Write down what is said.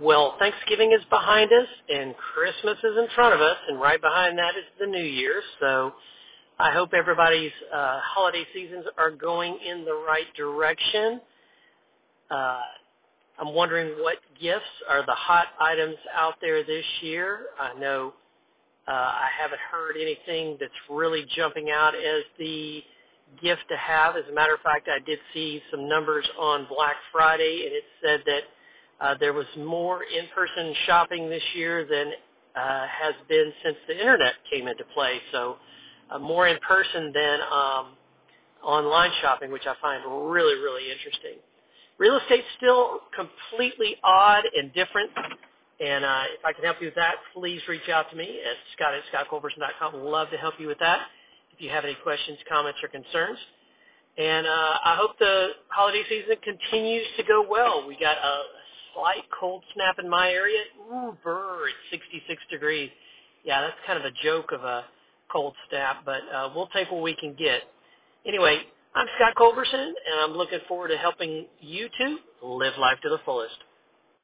Well, Thanksgiving is behind us and Christmas is in front of us and right behind that is the New Year. So I hope everybody's uh, holiday seasons are going in the right direction. Uh, I'm wondering what gifts are the hot items out there this year. I know uh, I haven't heard anything that's really jumping out as the gift to have. As a matter of fact, I did see some numbers on Black Friday, and it said that uh, there was more in-person shopping this year than uh, has been since the internet came into play. So uh, more in person than um, online shopping, which I find really, really interesting. Real estate's still completely odd and different. And uh, if I can help you with that, please reach out to me at scott at scottculberson.com. Love to help you with that if you have any questions, comments, or concerns. And uh, I hope the holiday season continues to go well. We got a slight cold snap in my area. Ooh, brr, it's 66 degrees. Yeah, that's kind of a joke of a cold snap, but uh, we'll take what we can get. Anyway, I'm Scott Culberson, and I'm looking forward to helping you two live life to the fullest.